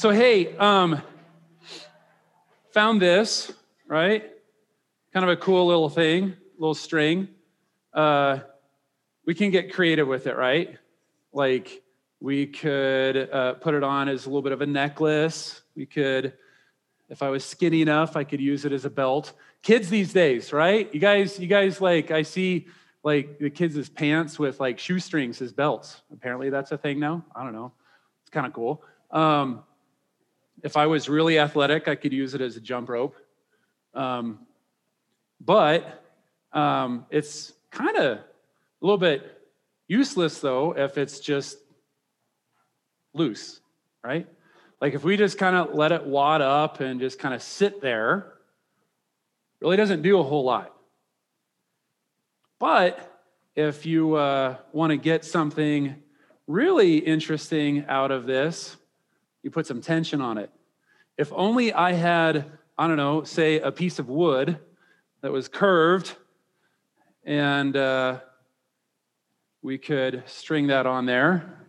So, hey, um, found this, right? Kind of a cool little thing, little string. Uh, we can get creative with it, right? Like, we could uh, put it on as a little bit of a necklace. We could, if I was skinny enough, I could use it as a belt. Kids these days, right? You guys, you guys like, I see like the kids' pants with like shoestrings as belts. Apparently that's a thing now. I don't know. It's kind of cool. Um, if I was really athletic, I could use it as a jump rope. Um, but um, it's kind of a little bit useless though if it's just loose, right? Like if we just kind of let it wad up and just kind of sit there, really doesn't do a whole lot. But if you uh, want to get something really interesting out of this, you put some tension on it. If only I had, I don't know, say a piece of wood that was curved and uh, we could string that on there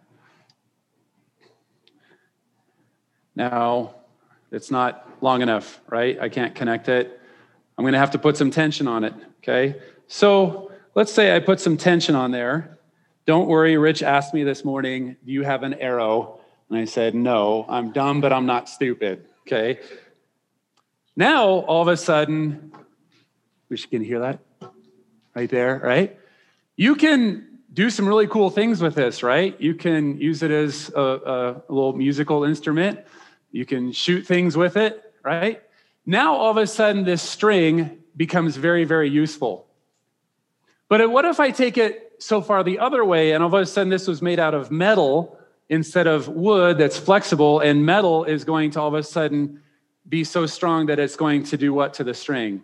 Now, it's not long enough, right? I can't connect it. I'm going to have to put some tension on it, okay? So let's say I put some tension on there. Don't worry, Rich asked me this morning, do you have an arrow? And I said, no, I'm dumb, but I'm not stupid, okay? Now, all of a sudden, you can hear that right there, right? You can do some really cool things with this, right? You can use it as a, a little musical instrument. You can shoot things with it, right? Now, all of a sudden, this string becomes very, very useful. But what if I take it so far the other way, and all of a sudden, this was made out of metal instead of wood that's flexible, and metal is going to all of a sudden be so strong that it's going to do what to the string?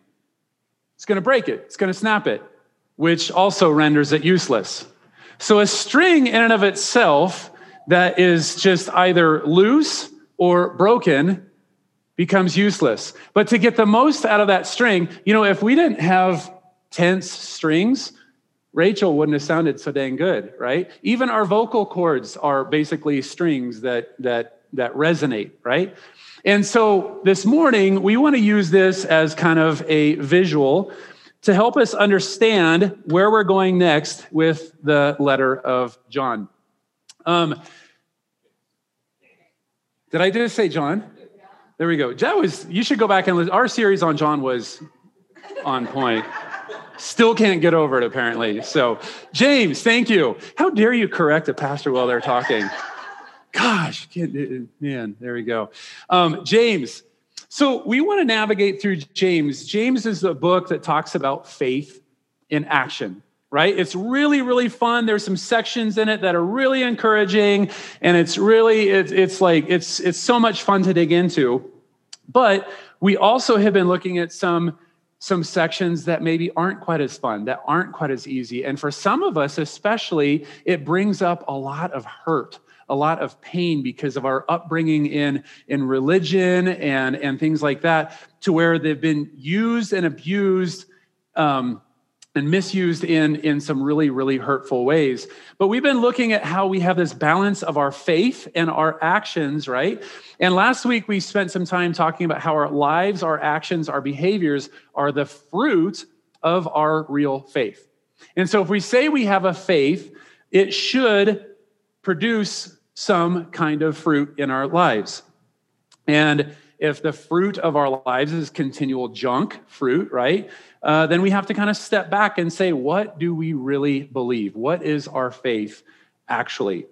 It's going to break it, it's going to snap it, which also renders it useless. So, a string in and of itself that is just either loose or broken becomes useless. But to get the most out of that string, you know, if we didn't have tense strings, Rachel wouldn't have sounded so dang good, right? Even our vocal cords are basically strings that that that resonate, right? And so this morning we want to use this as kind of a visual to help us understand where we're going next with the letter of John. Um, did I just say John? There we go. That was, you should go back and listen. Our series on John was on point. Still can't get over it, apparently. So, James, thank you. How dare you correct a pastor while they're talking? Gosh, man, there we go. Um, James. So, we want to navigate through James. James is a book that talks about faith in action right? It's really, really fun. There's some sections in it that are really encouraging, and it's really, it's, it's like, it's, it's so much fun to dig into. But we also have been looking at some some sections that maybe aren't quite as fun, that aren't quite as easy. And for some of us, especially, it brings up a lot of hurt, a lot of pain because of our upbringing in, in religion and, and things like that, to where they've been used and abused um, and misused in, in some really, really hurtful ways. But we've been looking at how we have this balance of our faith and our actions, right? And last week we spent some time talking about how our lives, our actions, our behaviors are the fruit of our real faith. And so if we say we have a faith, it should produce some kind of fruit in our lives. And if the fruit of our lives is continual junk fruit, right? Uh, then we have to kind of step back and say, what do we really believe? What is our faith actually?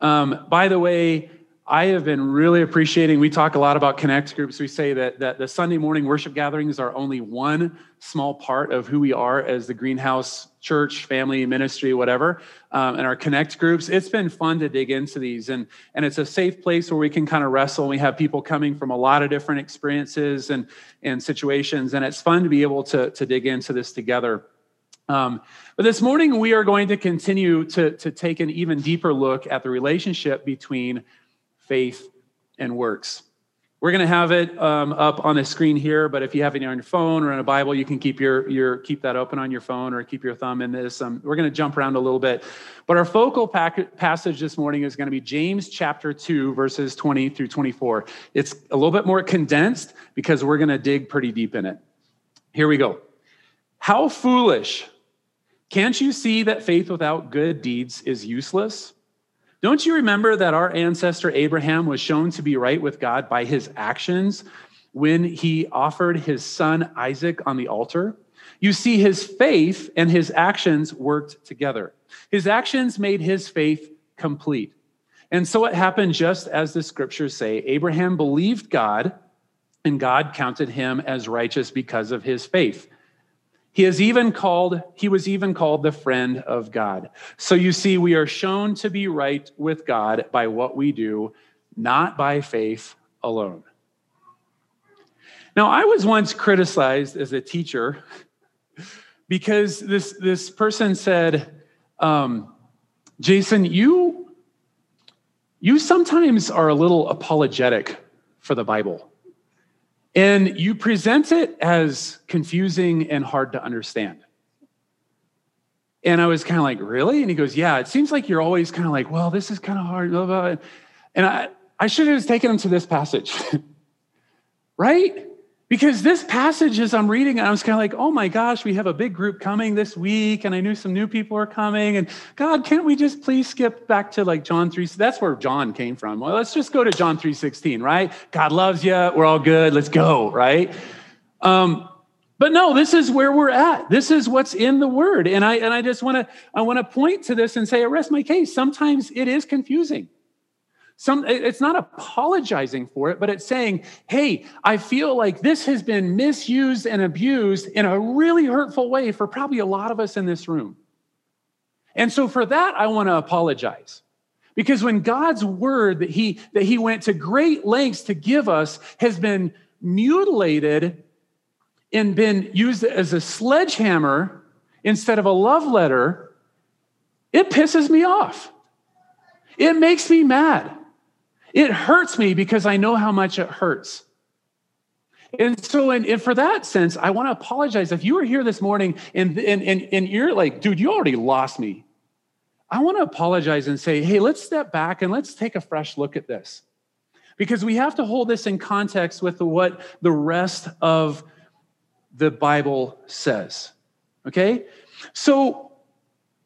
Um, by the way, I have been really appreciating. We talk a lot about connect groups. We say that, that the Sunday morning worship gatherings are only one small part of who we are as the greenhouse church, family, ministry, whatever. Um, and our connect groups, it's been fun to dig into these. And, and it's a safe place where we can kind of wrestle. We have people coming from a lot of different experiences and, and situations. And it's fun to be able to, to dig into this together. Um, but this morning, we are going to continue to, to take an even deeper look at the relationship between faith and works. We're going to have it um, up on the screen here, but if you have it on your phone or in a Bible, you can keep your, your keep that open on your phone or keep your thumb in this. Um, we're going to jump around a little bit, but our focal pack- passage this morning is going to be James chapter two, verses 20 through 24. It's a little bit more condensed because we're going to dig pretty deep in it. Here we go. How foolish! Can't you see that faith without good deeds is useless? Don't you remember that our ancestor Abraham was shown to be right with God by his actions when he offered his son Isaac on the altar? You see, his faith and his actions worked together. His actions made his faith complete. And so it happened just as the scriptures say Abraham believed God, and God counted him as righteous because of his faith. He is even called, he was even called the friend of God. So you see, we are shown to be right with God by what we do, not by faith alone. Now, I was once criticized as a teacher because this, this person said, um, Jason, you, you sometimes are a little apologetic for the Bible. And you present it as confusing and hard to understand. And I was kind of like, really? And he goes, yeah, it seems like you're always kind of like, well, this is kind of hard. And I, I should have taken him to this passage, right? Because this passage, as I'm reading, I was kind of like, oh my gosh, we have a big group coming this week, and I knew some new people are coming. And God, can't we just please skip back to like John 3? That's where John came from. Well, let's just go to John 3:16, right? God loves you, we're all good, let's go, right? Um, but no, this is where we're at. This is what's in the word. And I and I just want to I want to point to this and say, arrest my case. Sometimes it is confusing. Some, it's not apologizing for it, but it's saying, hey, I feel like this has been misused and abused in a really hurtful way for probably a lot of us in this room. And so for that, I want to apologize. Because when God's word that he, that he went to great lengths to give us has been mutilated and been used as a sledgehammer instead of a love letter, it pisses me off. It makes me mad. It hurts me because I know how much it hurts. And so, and, and for that sense, I want to apologize. If you were here this morning and, and, and, and you're like, dude, you already lost me, I want to apologize and say, hey, let's step back and let's take a fresh look at this. Because we have to hold this in context with what the rest of the Bible says. Okay? So,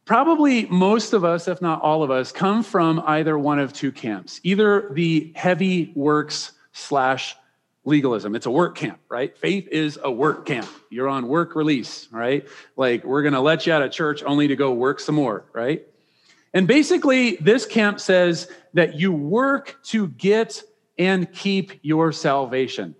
Probably most of us, if not all of us, come from either one of two camps either the heavy works slash legalism. It's a work camp, right? Faith is a work camp. You're on work release, right? Like we're going to let you out of church only to go work some more, right? And basically, this camp says that you work to get and keep your salvation.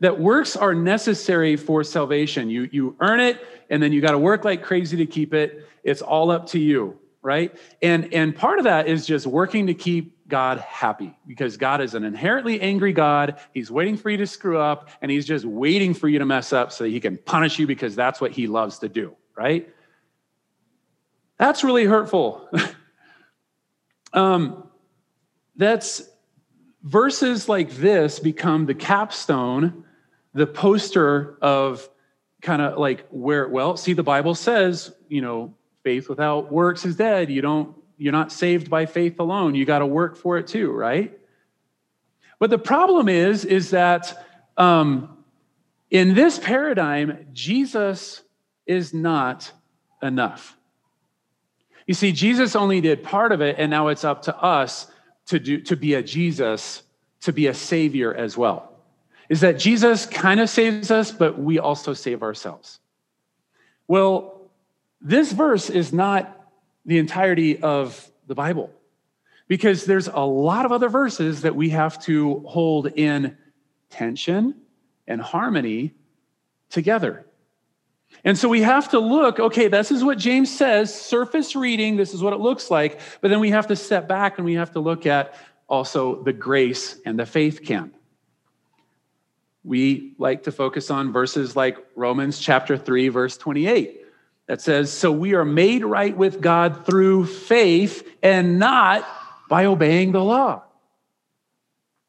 That works are necessary for salvation. You, you earn it, and then you got to work like crazy to keep it. It's all up to you, right? And and part of that is just working to keep God happy because God is an inherently angry God. He's waiting for you to screw up and he's just waiting for you to mess up so that he can punish you because that's what he loves to do, right? That's really hurtful. um, that's verses like this become the capstone, the poster of kind of like where, well, see, the Bible says, you know, faith without works is dead. You don't, you're not saved by faith alone. You got to work for it too, right? But the problem is, is that um, in this paradigm, Jesus is not enough. You see, Jesus only did part of it, and now it's up to us to do to be a Jesus, to be a savior as well. Is that Jesus kind of saves us, but we also save ourselves. Well, this verse is not the entirety of the Bible because there's a lot of other verses that we have to hold in tension and harmony together. And so we have to look, okay, this is what James says, surface reading, this is what it looks like, but then we have to step back and we have to look at also the grace and the faith camp. We like to focus on verses like Romans chapter 3 verse 28 that says, So we are made right with God through faith and not by obeying the law.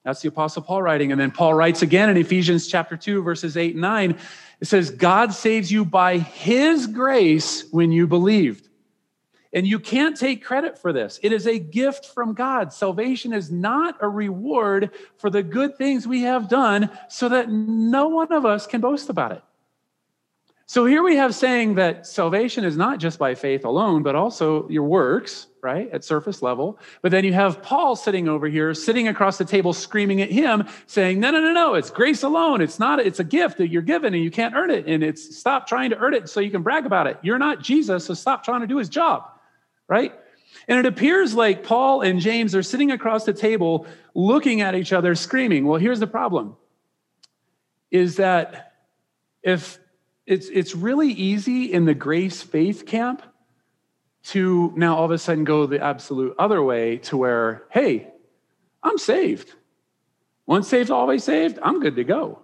That's the Apostle Paul writing. And then Paul writes again in Ephesians chapter 2, verses 8 and 9. It says, God saves you by his grace when you believed. And you can't take credit for this. It is a gift from God. Salvation is not a reward for the good things we have done so that no one of us can boast about it. So here we have saying that salvation is not just by faith alone, but also your works, right, at surface level. But then you have Paul sitting over here, sitting across the table, screaming at him, saying, No, no, no, no, it's grace alone. It's not, it's a gift that you're given and you can't earn it. And it's stop trying to earn it so you can brag about it. You're not Jesus, so stop trying to do his job, right? And it appears like Paul and James are sitting across the table looking at each other, screaming. Well, here's the problem is that if it's, it's really easy in the grace faith camp to now all of a sudden go the absolute other way to where, hey, I'm saved. Once saved, always saved, I'm good to go.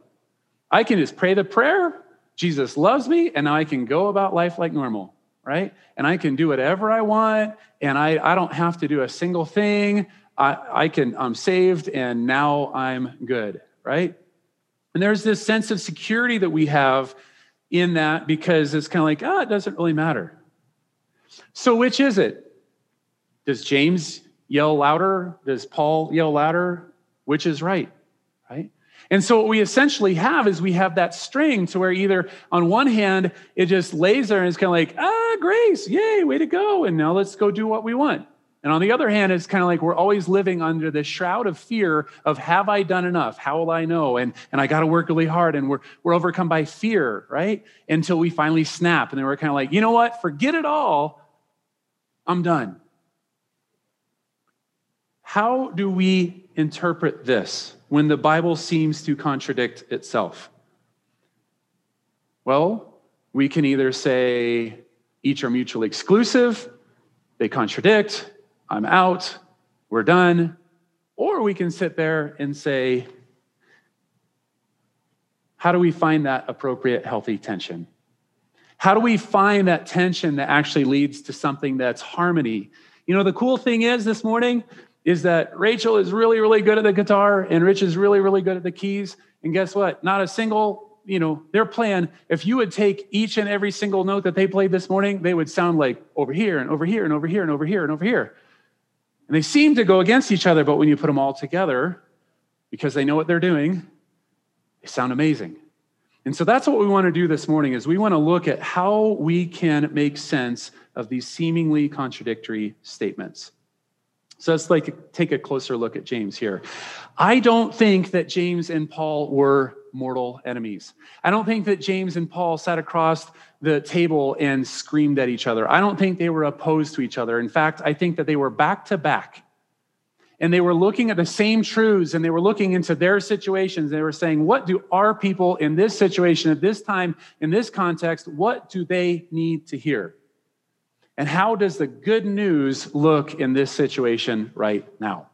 I can just pray the prayer, Jesus loves me, and now I can go about life like normal, right? And I can do whatever I want, and I, I don't have to do a single thing. I, I can, I'm saved, and now I'm good, right? And there's this sense of security that we have in that because it's kind of like, ah, oh, it doesn't really matter. So, which is it? Does James yell louder? Does Paul yell louder? Which is right? And so, what we essentially have is we have that string to where either on one hand, it just lays there and it's kind of like, ah, grace, yay, way to go. And now let's go do what we want. And on the other hand, it's kind of like we're always living under the shroud of fear of have I done enough? How will I know? And, and I got to work really hard. And we're, we're overcome by fear, right? Until we finally snap. And then we're kind of like, you know what? Forget it all. I'm done. How do we interpret this when the Bible seems to contradict itself? Well, we can either say each are mutually exclusive, they contradict, I'm out, we're done. Or we can sit there and say, how do we find that appropriate, healthy tension? How do we find that tension that actually leads to something that's harmony? You know, the cool thing is this morning is that Rachel is really, really good at the guitar and Rich is really, really good at the keys. And guess what? Not a single, you know, their plan, if you would take each and every single note that they played this morning, they would sound like over here and over here and over here and over here and over here. And they seem to go against each other, but when you put them all together, because they know what they're doing, they sound amazing. And so that's what we want to do this morning is we want to look at how we can make sense of these seemingly contradictory statements. So let's like take a closer look at James here. I don't think that James and Paul were mortal enemies. I don't think that James and Paul sat across the table and screamed at each other. I don't think they were opposed to each other. In fact, I think that they were back to back. And they were looking at the same truths and they were looking into their situations. They were saying, What do our people in this situation, at this time, in this context, what do they need to hear? And how does the good news look in this situation right now?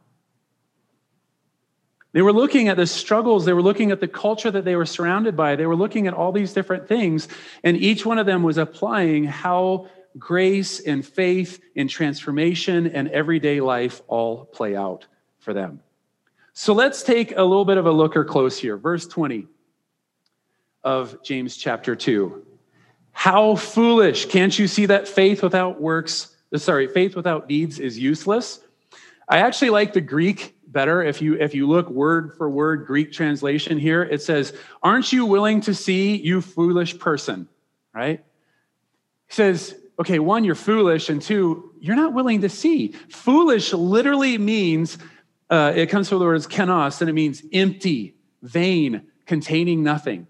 They were looking at the struggles, they were looking at the culture that they were surrounded by, they were looking at all these different things, and each one of them was applying how grace and faith and transformation and everyday life all play out for them. So let's take a little bit of a looker close here. Verse 20 of James chapter 2. How foolish. Can't you see that faith without works, sorry, faith without deeds is useless? I actually like the Greek better if you if you look word for word Greek translation here. It says, "Aren't you willing to see, you foolish person?" Right? He says, "Okay, one, you're foolish, and two, you're not willing to see." Foolish literally means uh, it comes from the words kenos, and it means empty, vain, containing nothing.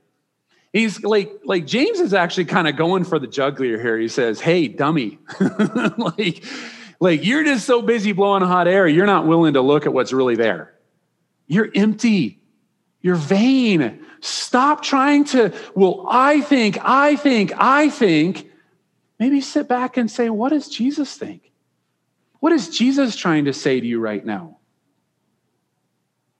He's like, like James is actually kind of going for the juggler here. He says, "Hey, dummy, like." Like you're just so busy blowing hot air, you're not willing to look at what's really there. You're empty. You're vain. Stop trying to, well, I think, I think, I think. Maybe sit back and say, what does Jesus think? What is Jesus trying to say to you right now?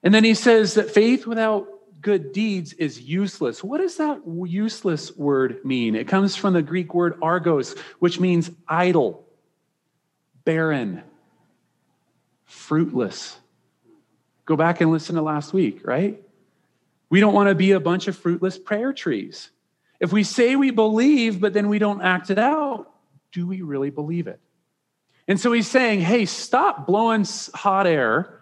And then he says that faith without good deeds is useless. What does that useless word mean? It comes from the Greek word argos, which means idle barren, fruitless. Go back and listen to last week, right? We don't want to be a bunch of fruitless prayer trees. If we say we believe, but then we don't act it out, do we really believe it? And so he's saying, hey, stop blowing hot air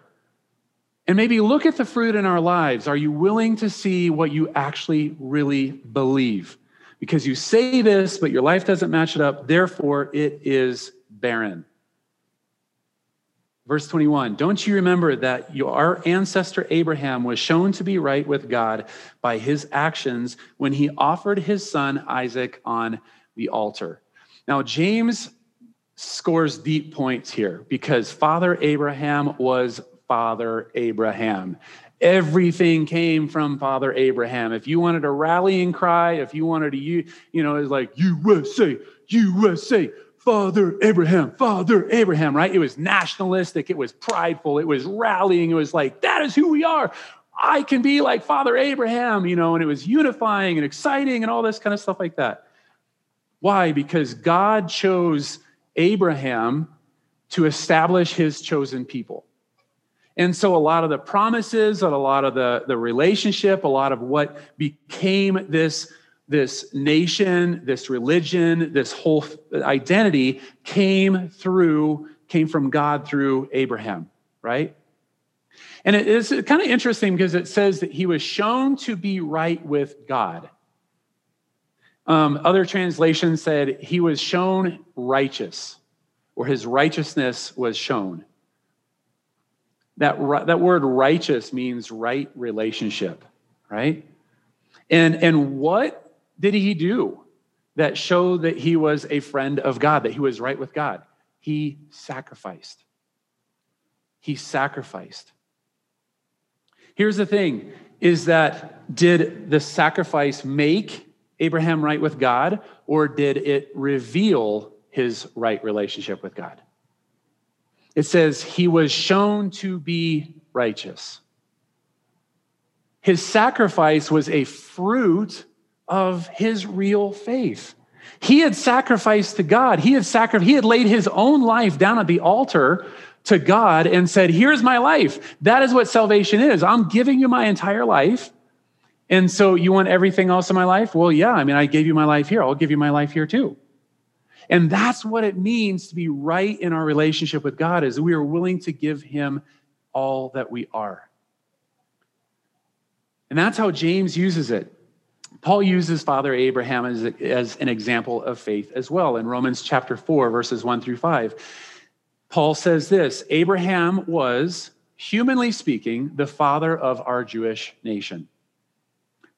and maybe look at the fruit in our lives. Are you willing to see what you actually really believe? Because you say this, but your life doesn't match it up, therefore it is barren. Verse 21 Don't you remember that our ancestor Abraham was shown to be right with God by his actions when he offered his son Isaac on the altar? Now, James scores deep points here because Father Abraham was Father Abraham. Everything came from Father Abraham. If you wanted a rallying cry, if you wanted to, you, you know, it's like USA, USA, Father Abraham, Father Abraham, right? It was nationalistic, it was prideful, it was rallying, it was like, that is who we are. I can be like Father Abraham, you know, and it was unifying and exciting and all this kind of stuff like that. Why? Because God chose Abraham to establish his chosen people. And so, a lot of the promises, and a lot of the, the relationship, a lot of what became this, this nation, this religion, this whole identity came through, came from God through Abraham, right? And it is kind of interesting because it says that he was shown to be right with God. Um, other translations said he was shown righteous, or his righteousness was shown. That, that word righteous means right relationship, right? And, and what did he do that showed that he was a friend of God, that he was right with God? He sacrificed. He sacrificed. Here's the thing is that did the sacrifice make Abraham right with God, or did it reveal his right relationship with God? It says, He was shown to be righteous. His sacrifice was a fruit of his real faith. He had sacrificed to God. He had sacri- he had laid his own life down at the altar to God and said, Here's my life. That is what salvation is. I'm giving you my entire life. And so you want everything else in my life? Well, yeah, I mean, I gave you my life here. I'll give you my life here too. And that's what it means to be right in our relationship with God is we are willing to give him all that we are. And that's how James uses it. Paul uses Father Abraham as, as an example of faith as well in Romans chapter 4, verses 1 through 5. Paul says this Abraham was, humanly speaking, the father of our Jewish nation.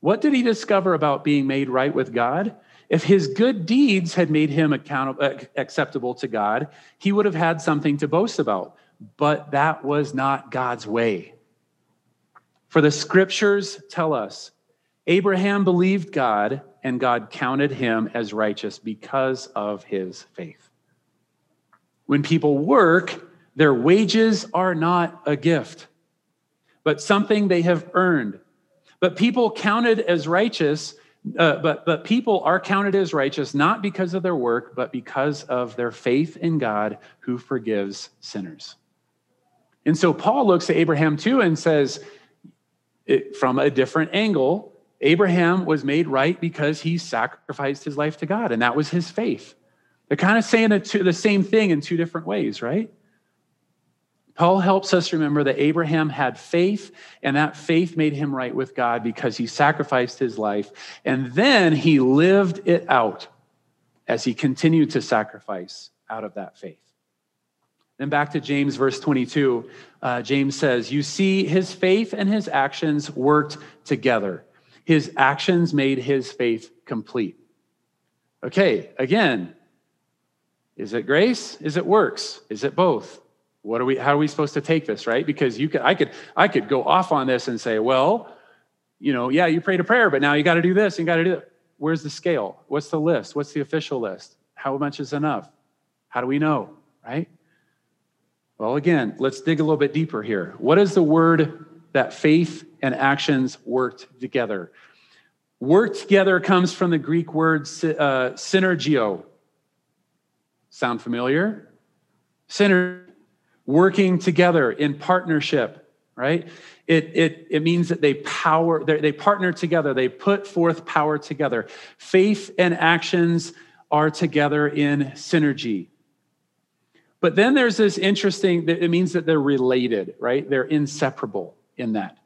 What did he discover about being made right with God? If his good deeds had made him uh, acceptable to God, he would have had something to boast about. But that was not God's way. For the scriptures tell us Abraham believed God, and God counted him as righteous because of his faith. When people work, their wages are not a gift, but something they have earned but people counted as righteous, uh, but, but people are counted as righteous not because of their work, but because of their faith in God who forgives sinners. And so Paul looks at Abraham too and says, it, from a different angle, Abraham was made right because he sacrificed his life to God, and that was his faith. They're kind of saying the same thing in two different ways, right? Paul helps us remember that Abraham had faith, and that faith made him right with God because he sacrificed his life. And then he lived it out as he continued to sacrifice out of that faith. Then back to James, verse 22, uh, James says, You see, his faith and his actions worked together. His actions made his faith complete. Okay, again, is it grace? Is it works? Is it both? What are we how are we supposed to take this right? Because you could i could i could go off on this and say well you know yeah you prayed a prayer but now you got to do this and you got to do it where's the scale? What's the list? What's the official list? How much is enough? How do we know right? Well again let's dig a little bit deeper here. What is the word that faith and actions worked together? Work together comes from the greek word uh, synergio. Sound familiar? Synergy working together in partnership, right? It, it, it means that they power, they partner together, they put forth power together. Faith and actions are together in synergy. But then there's this interesting, it means that they're related, right? They're inseparable in that.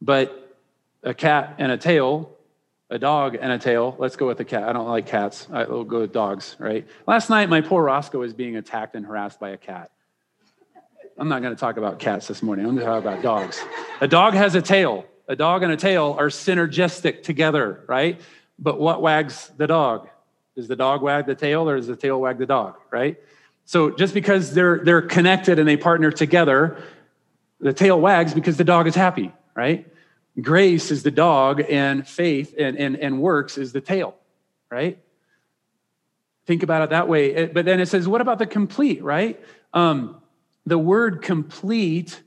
But a cat and a tail, a dog and a tail, let's go with the cat. I don't like cats. I will go with dogs, right? Last night, my poor Roscoe was being attacked and harassed by a cat. I'm not going to talk about cats this morning. I'm going to talk about dogs. A dog has a tail. A dog and a tail are synergistic together, right? But what wags the dog? Does the dog wag the tail or does the tail wag the dog, right? So just because they're they're connected and they partner together, the tail wags because the dog is happy, right? Grace is the dog and faith and, and, and works is the tail, right? Think about it that way. But then it says, what about the complete, right? Um, the word complete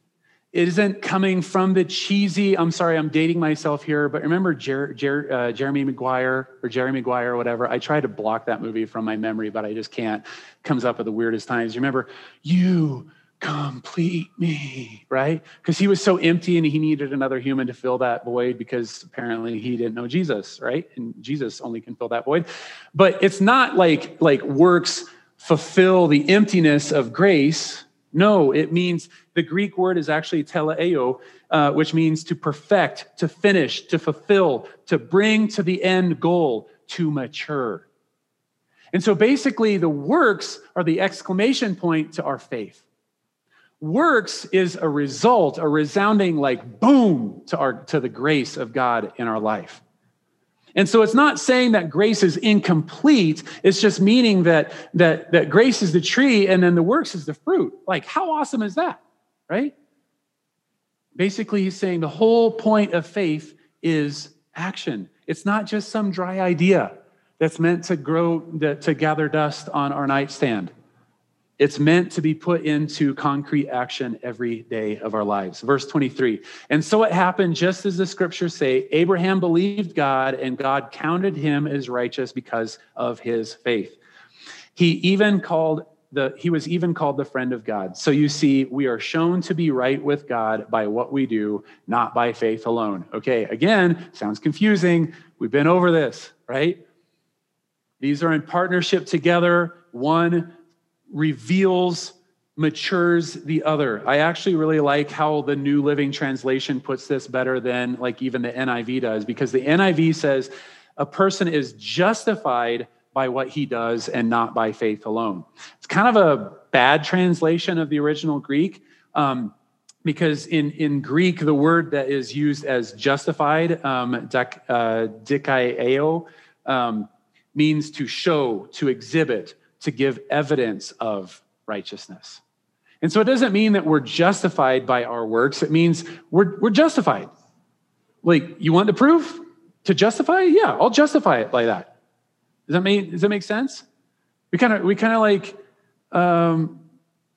isn't coming from the cheesy, I'm sorry, I'm dating myself here, but remember Jer, Jer, uh, Jeremy Maguire or Jerry Maguire or whatever? I try to block that movie from my memory, but I just can't. comes up at the weirdest times. Remember, you complete me, right? Because he was so empty and he needed another human to fill that void because apparently he didn't know Jesus, right? And Jesus only can fill that void. But it's not like like works fulfill the emptiness of grace no, it means the Greek word is actually teleio, uh, which means to perfect, to finish, to fulfill, to bring to the end goal, to mature. And so basically, the works are the exclamation point to our faith. Works is a result, a resounding like boom to our to the grace of God in our life. And so it's not saying that grace is incomplete. It's just meaning that, that, that grace is the tree and then the works is the fruit. Like, how awesome is that? Right? Basically, he's saying the whole point of faith is action. It's not just some dry idea that's meant to grow, to gather dust on our nightstand. It's meant to be put into concrete action every day of our lives. Verse 23. And so it happened just as the scriptures say Abraham believed God, and God counted him as righteous because of his faith. He even called the he was even called the friend of God. So you see, we are shown to be right with God by what we do, not by faith alone. Okay, again, sounds confusing. We've been over this, right? These are in partnership together. One reveals, matures the other. I actually really like how the New Living Translation puts this better than like even the NIV does, because the NIV says a person is justified by what he does and not by faith alone. It's kind of a bad translation of the original Greek. Um, because in, in Greek, the word that is used as justified, um, uh, dikaieo, um, means to show, to exhibit, to give evidence of righteousness. And so it doesn't mean that we're justified by our works, it means we're, we're justified. Like, you want the proof to justify? Yeah, I'll justify it like that. Does that make, does that make sense? We kind of we kind of like um,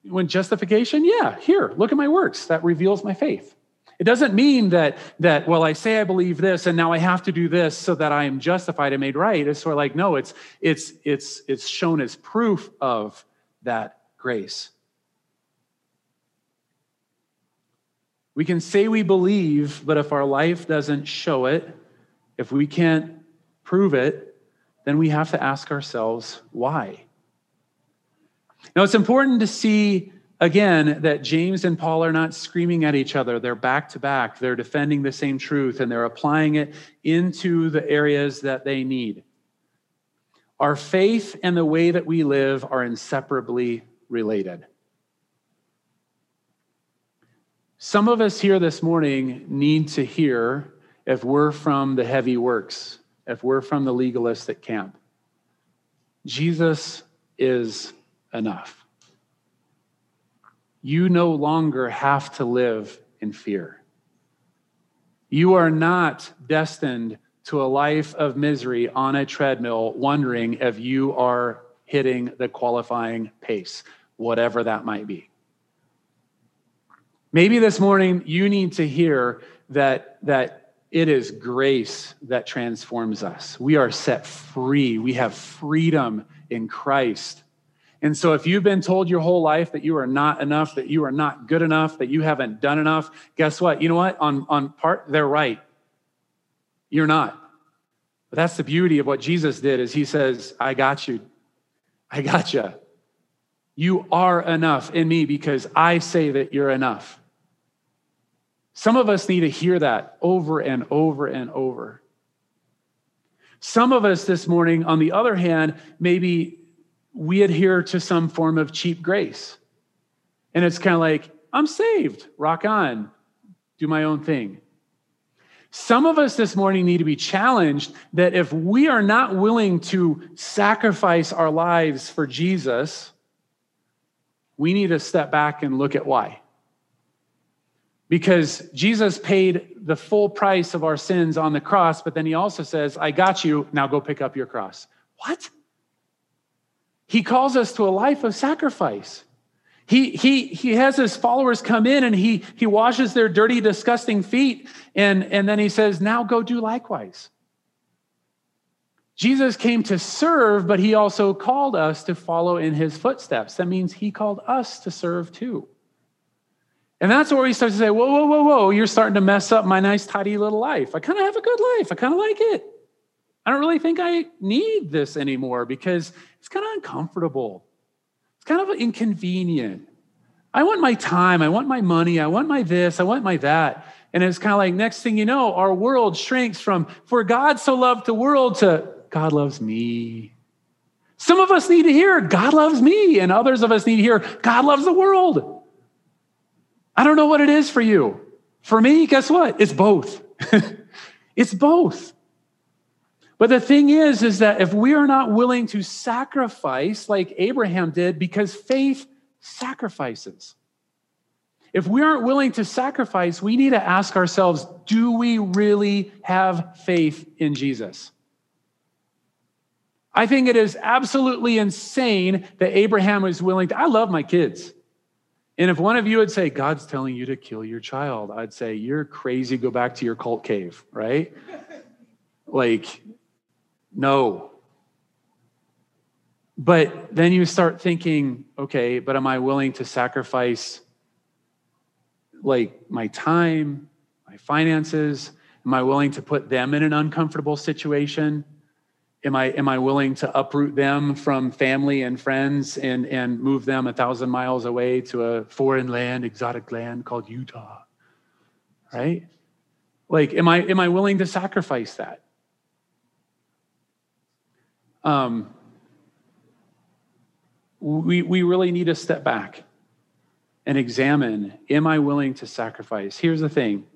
when justification, yeah, here, look at my works. That reveals my faith. It doesn't mean that that well, I say I believe this, and now I have to do this so that I am justified and made right. It's sort of like no, it's it's it's it's shown as proof of that grace. We can say we believe, but if our life doesn't show it, if we can't prove it, then we have to ask ourselves why. Now, it's important to see again that James and Paul are not screaming at each other. They're back to back. They're defending the same truth and they're applying it into the areas that they need. Our faith and the way that we live are inseparably related. Some of us here this morning need to hear if we're from the heavy works, if we're from the legalistic camp. Jesus is enough you no longer have to live in fear. You are not destined to a life of misery on a treadmill, wondering if you are hitting the qualifying pace, whatever that might be. Maybe this morning you need to hear that, that it is grace that transforms us. We are set free, we have freedom in Christ. And so, if you've been told your whole life that you are not enough, that you are not good enough, that you haven't done enough, guess what? You know what? On, on part, they're right. You're not. But that's the beauty of what Jesus did is he says, I got you. I got you. You are enough in me because I say that you're enough. Some of us need to hear that over and over and over. Some of us this morning, on the other hand, maybe we adhere to some form of cheap grace. And it's kind of like, I'm saved, rock on, do my own thing. Some of us this morning need to be challenged that if we are not willing to sacrifice our lives for Jesus, we need to step back and look at why. Because Jesus paid the full price of our sins on the cross, but then he also says, I got you, now go pick up your cross. What? He calls us to a life of sacrifice. He, he, he has his followers come in and he, he washes their dirty, disgusting feet. And, and then he says, Now go do likewise. Jesus came to serve, but he also called us to follow in his footsteps. That means he called us to serve too. And that's where he starts to say, Whoa, whoa, whoa, whoa, you're starting to mess up my nice, tidy little life. I kind of have a good life. I kind of like it. I don't really think I need this anymore because it's kind of uncomfortable. It's kind of inconvenient. I want my time. I want my money. I want my this. I want my that. And it's kind of like, next thing you know, our world shrinks from, for God so loved the world to, God loves me. Some of us need to hear, God loves me. And others of us need to hear, God loves the world. I don't know what it is for you. For me, guess what? It's both. it's both. But the thing is, is that if we are not willing to sacrifice like Abraham did, because faith sacrifices. If we aren't willing to sacrifice, we need to ask ourselves do we really have faith in Jesus? I think it is absolutely insane that Abraham was willing to. I love my kids. And if one of you would say, God's telling you to kill your child, I'd say, You're crazy, go back to your cult cave, right? like, no. But then you start thinking, okay, but am I willing to sacrifice like my time, my finances? Am I willing to put them in an uncomfortable situation? Am I, am I willing to uproot them from family and friends and, and move them a thousand miles away to a foreign land, exotic land called Utah? Right? Like, am I, am I willing to sacrifice that? Um, we, we really need to step back and examine Am I willing to sacrifice? Here's the thing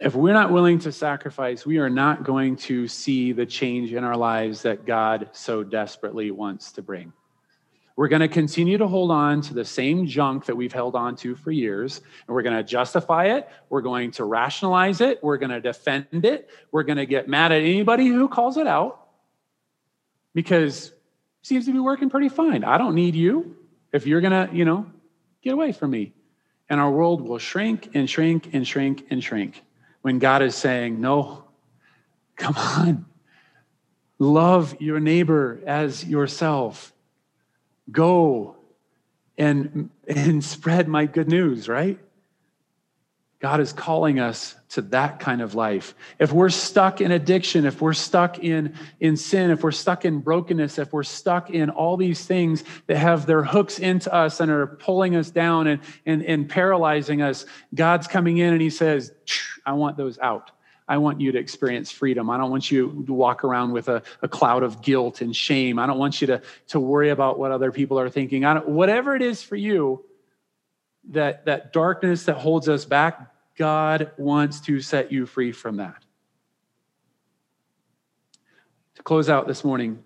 if we're not willing to sacrifice, we are not going to see the change in our lives that God so desperately wants to bring. We're going to continue to hold on to the same junk that we've held on to for years, and we're going to justify it. We're going to rationalize it. We're going to defend it. We're going to get mad at anybody who calls it out because it seems to be working pretty fine. I don't need you. If you're going to, you know, get away from me. And our world will shrink and shrink and shrink and shrink when God is saying, no, come on. Love your neighbor as yourself go and, and spread my good news, right? God is calling us to that kind of life. If we're stuck in addiction, if we're stuck in, in sin, if we're stuck in brokenness, if we're stuck in all these things that have their hooks into us and are pulling us down and, and, and paralyzing us, God's coming in and He says, I want those out. I want you to experience freedom. I don't want you to walk around with a, a cloud of guilt and shame. I don't want you to, to worry about what other people are thinking. I don't, whatever it is for you, that, that darkness that holds us back, God wants to set you free from that. To close out this morning,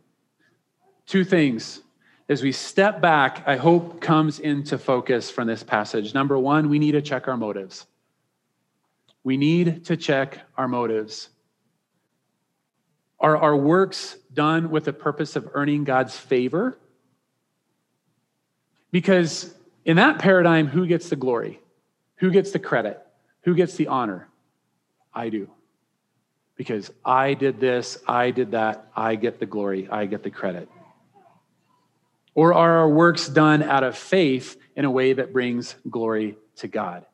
two things as we step back, I hope comes into focus from this passage. Number one, we need to check our motives we need to check our motives. Are our works done with the purpose of earning God's favor? Because in that paradigm, who gets the glory? Who gets the credit? Who gets the honor? I do. Because I did this, I did that, I get the glory, I get the credit. Or are our works done out of faith in a way that brings glory to God?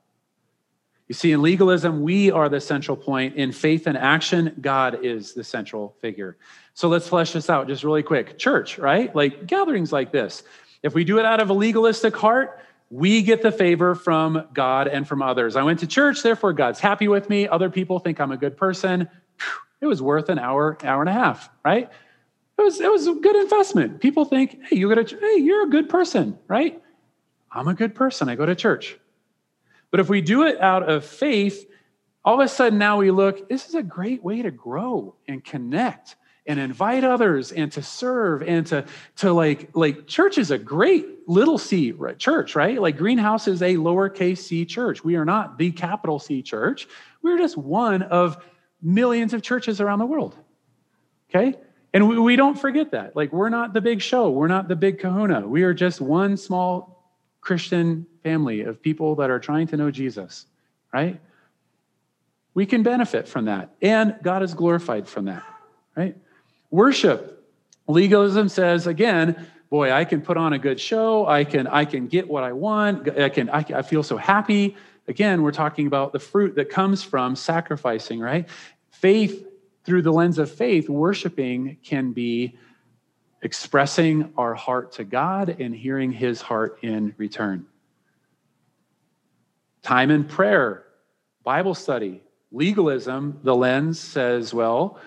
You see, in legalism, we are the central point. In faith and action, God is the central figure. So let's flesh this out just really quick. Church, right? Like gatherings like this. If we do it out of a legalistic heart, we get the favor from God and from others. I went to church, therefore God's happy with me. Other people think I'm a good person. It was worth an hour, hour and a half, right? It was, it was a good investment. People think, hey, you go to, hey, you're a good person, right? I'm a good person. I go to church. But if we do it out of faith, all of a sudden now we look, this is a great way to grow and connect and invite others and to serve and to, to like, like church is a great little c church, right? Like Greenhouse is a lowercase c church. We are not the capital C church. We're just one of millions of churches around the world. Okay? And we, we don't forget that. Like, we're not the big show, we're not the big kahuna. We are just one small Christian family of people that are trying to know Jesus, right? We can benefit from that. And God is glorified from that, right? Worship. Legalism says, again, boy, I can put on a good show. I can, I can get what I want. I can, I, I feel so happy. Again, we're talking about the fruit that comes from sacrificing, right? Faith, through the lens of faith, worshiping can be expressing our heart to God and hearing his heart in return. Time in prayer, Bible study, legalism, the lens says, well,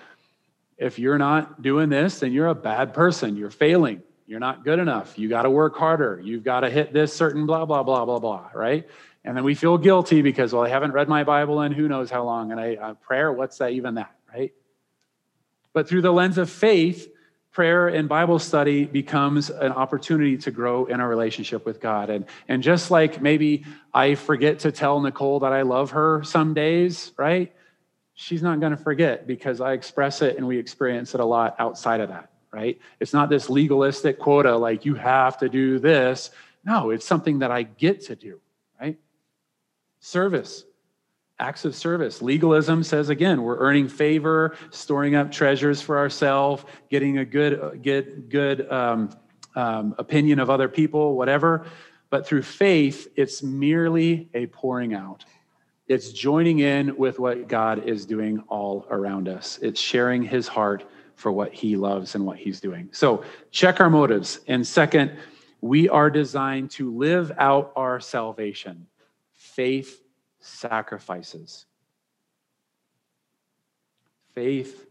if you're not doing this, then you're a bad person. You're failing. You're not good enough. You got to work harder. You've got to hit this certain blah, blah, blah, blah, blah, right? And then we feel guilty because, well, I haven't read my Bible in who knows how long. And I, uh, prayer, what's that even that, right? But through the lens of faith, prayer and Bible study becomes an opportunity to grow in our relationship with God. And, and just like maybe I forget to tell Nicole that I love her some days, right? She's not going to forget because I express it and we experience it a lot outside of that, right? It's not this legalistic quota like you have to do this. No, it's something that I get to do, right? Service acts of service. Legalism says again, we're earning favor, storing up treasures for ourselves, getting a good get good um, um, opinion of other people, whatever. But through faith, it's merely a pouring out. It's joining in with what God is doing all around us. It's sharing His heart for what He loves and what He's doing. So check our motives. And second, we are designed to live out our salvation. Faith sacrifices. Faith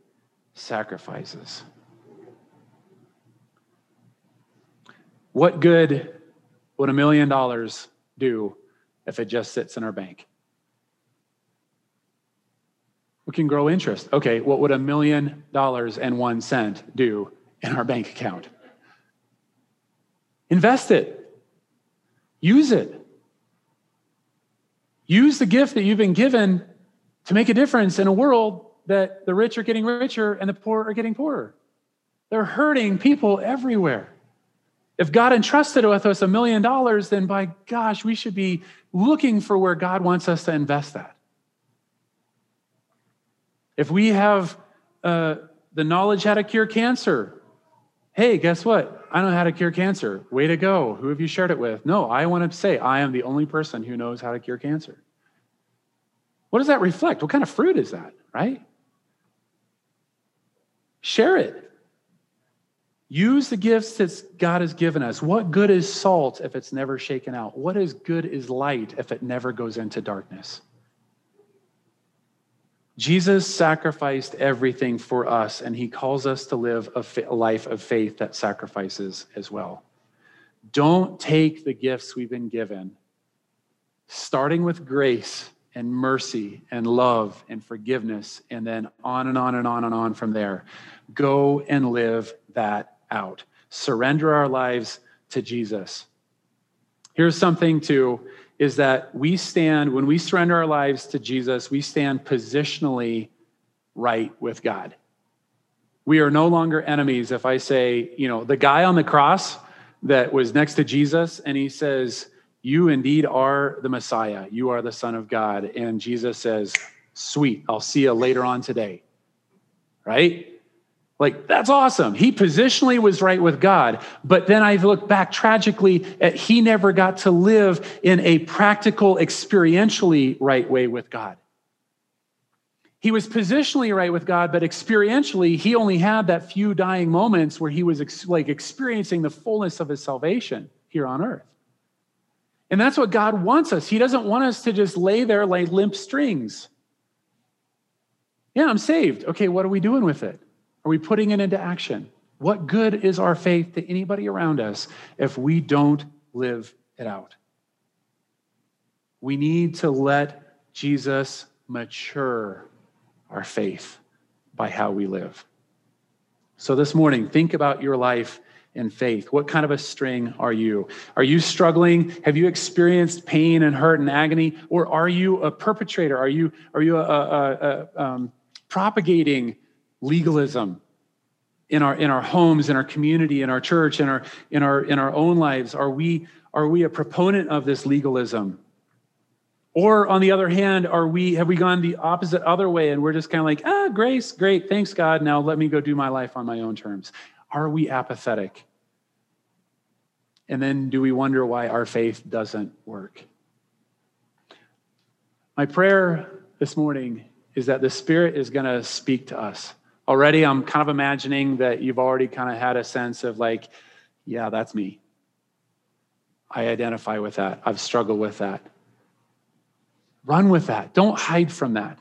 sacrifices. What good would a million dollars do if it just sits in our bank? We can grow interest. Okay, what would a million dollars and one cent do in our bank account? Invest it, use it. Use the gift that you've been given to make a difference in a world that the rich are getting richer and the poor are getting poorer. They're hurting people everywhere. If God entrusted with us a million dollars, then by gosh, we should be looking for where God wants us to invest that. If we have uh, the knowledge how to cure cancer, hey, guess what? I know how to cure cancer. Way to go. Who have you shared it with? No, I want to say I am the only person who knows how to cure cancer. What does that reflect? What kind of fruit is that, right? Share it. Use the gifts that God has given us. What good is salt if it's never shaken out? What is good is light if it never goes into darkness? Jesus sacrificed everything for us, and he calls us to live a life of faith that sacrifices as well. Don't take the gifts we've been given, starting with grace and mercy and love and forgiveness, and then on and on and on and on from there. Go and live that out. Surrender our lives to Jesus. Here's something to is that we stand, when we surrender our lives to Jesus, we stand positionally right with God. We are no longer enemies. If I say, you know, the guy on the cross that was next to Jesus and he says, You indeed are the Messiah, you are the Son of God. And Jesus says, Sweet, I'll see you later on today. Right? Like, that's awesome. He positionally was right with God. But then I look back tragically at he never got to live in a practical, experientially right way with God. He was positionally right with God, but experientially, he only had that few dying moments where he was ex- like experiencing the fullness of his salvation here on earth. And that's what God wants us. He doesn't want us to just lay there like limp strings. Yeah, I'm saved. Okay, what are we doing with it? Are we putting it into action? What good is our faith to anybody around us if we don't live it out? We need to let Jesus mature our faith by how we live. So this morning, think about your life in faith. What kind of a string are you? Are you struggling? Have you experienced pain and hurt and agony? Or are you a perpetrator? Are you, are you a, a, a um, propagating legalism in our in our homes in our community in our church in our in our in our own lives? Are we are we a proponent of this legalism? Or on the other hand are we have we gone the opposite other way and we're just kind of like ah grace great thanks god now let me go do my life on my own terms. Are we apathetic? And then do we wonder why our faith doesn't work? My prayer this morning is that the spirit is going to speak to us already i'm kind of imagining that you've already kind of had a sense of like yeah that's me. I identify with that. I've struggled with that. Run with that. Don't hide from that.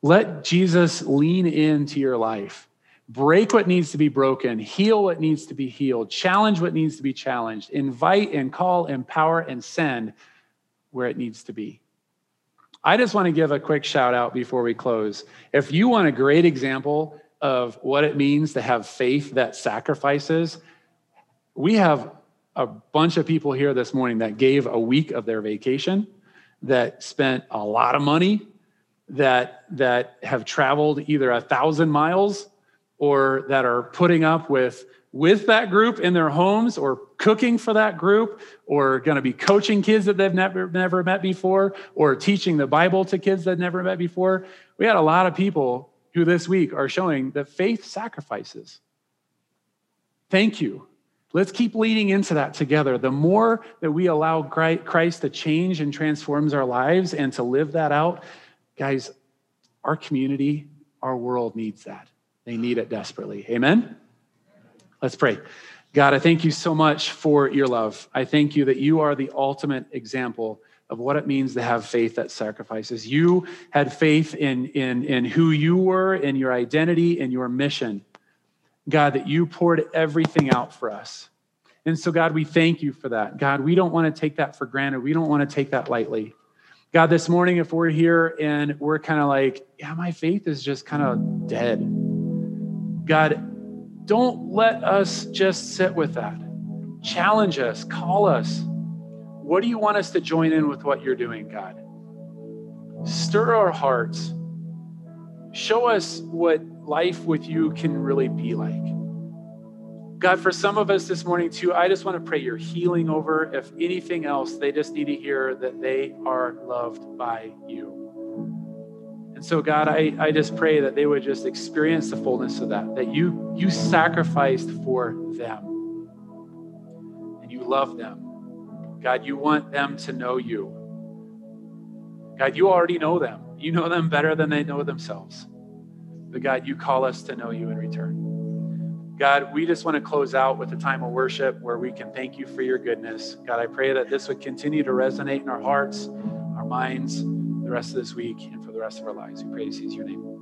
Let jesus lean into your life. Break what needs to be broken. Heal what needs to be healed. Challenge what needs to be challenged. Invite and call empower and send where it needs to be. I just want to give a quick shout out before we close. If you want a great example of what it means to have faith that sacrifices. We have a bunch of people here this morning that gave a week of their vacation, that spent a lot of money, that that have traveled either a thousand miles or that are putting up with with that group in their homes or cooking for that group or going to be coaching kids that they've never never met before or teaching the bible to kids that never met before we had a lot of people who this week are showing that faith sacrifices. Thank you. Let's keep leading into that together. The more that we allow Christ to change and transforms our lives and to live that out, guys, our community, our world needs that. They need it desperately. Amen? Let's pray. God, I thank you so much for your love. I thank you that you are the ultimate example of what it means to have faith that sacrifices. You had faith in, in, in who you were, in your identity, in your mission. God, that you poured everything out for us. And so, God, we thank you for that. God, we don't want to take that for granted. We don't want to take that lightly. God, this morning, if we're here and we're kind of like, yeah, my faith is just kind of dead, God, don't let us just sit with that. Challenge us, call us what do you want us to join in with what you're doing, God? Stir our hearts. Show us what life with you can really be like. God, for some of us this morning too, I just want to pray your healing over. If anything else, they just need to hear that they are loved by you. And so, God, I, I just pray that they would just experience the fullness of that, that you you sacrificed for them and you love them God, you want them to know you. God, you already know them. You know them better than they know themselves. But God, you call us to know you in return. God, we just want to close out with a time of worship where we can thank you for your goodness. God, I pray that this would continue to resonate in our hearts, our minds, the rest of this week, and for the rest of our lives. We pray to your name.